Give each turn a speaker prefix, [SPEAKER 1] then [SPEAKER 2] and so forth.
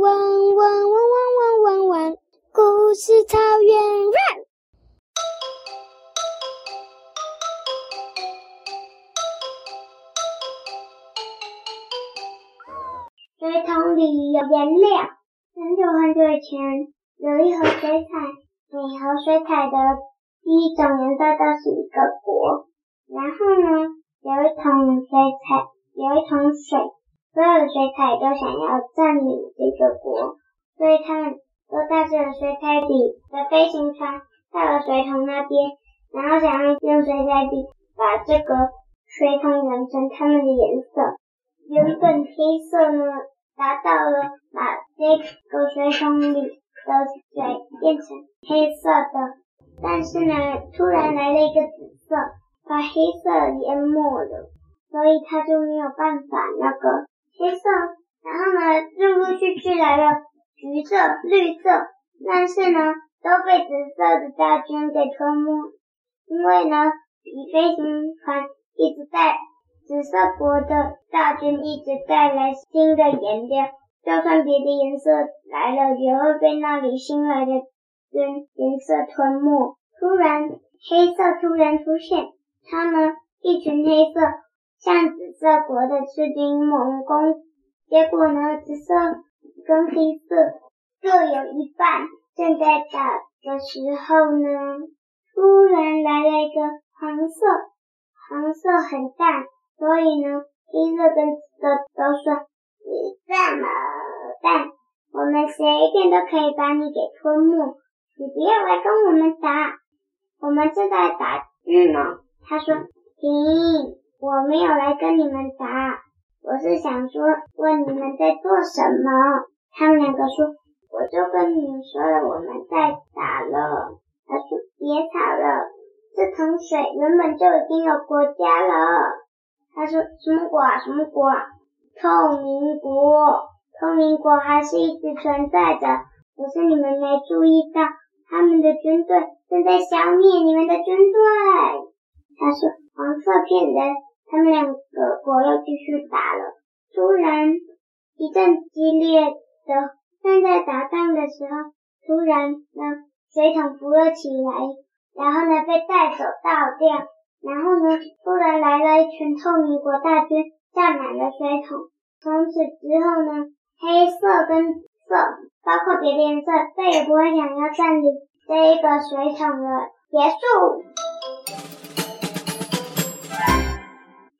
[SPEAKER 1] 汪汪汪汪汪汪汪！故事草原，run！
[SPEAKER 2] 水桶里有颜料。很久很久以前，有一盒水彩，每盒水彩的第一种颜色都是一个国。然后呢，有一桶水彩，有一桶水。所有的水彩都想要占领这个国，所以他们都带着水彩笔的飞行船到了水桶那边，然后想要用水彩笔把这个水桶染成他们的颜色。原本黑色呢，达到了把这个水桶里的水变成黑色的，但是呢，突然来了一个紫色，把黑色淹没了，所以他就没有办法那个。黑色，然后呢，陆陆续续来了橘色、绿色，但是呢，都被紫色的大军给吞没。因为呢，比飞行船一直带紫色国的大军一直带来新的颜料，就算别的颜色来了，也会被那里新来的军颜色吞没。突然，黑色突然出现，他呢，一群黑色。像紫色国的士兵猛攻，结果呢，紫色跟黑色各有一半。正在打的时候呢，突然来了一个黄色，黄色很淡，所以呢，黑色跟紫色都说：“你这么大，我们随便都可以把你给吞没，你不要来跟我们打，我们正在打鱼呢。”他说：“停。”我没有来跟你们打，我是想说问你们在做什么。他们两个说，我就跟你们说了，我们在打了。他说别吵了，这桶水原本就已经有国家了。他说什么国啊？什么国啊？透明国，透明国还是一直存在的，可是你们没注意到，他们的军队正在消灭你们的军队。他说黄色骗人。他们两个国又继续打了。突然一阵激烈的，正在打仗的时候，突然呢，水桶浮了起来，然后呢被带走倒掉，然后呢突然来了一群透明国大军，占满了水桶。从此之后呢，黑色跟色，包括别的颜色，再也不会想要占领这一个水桶了。结束。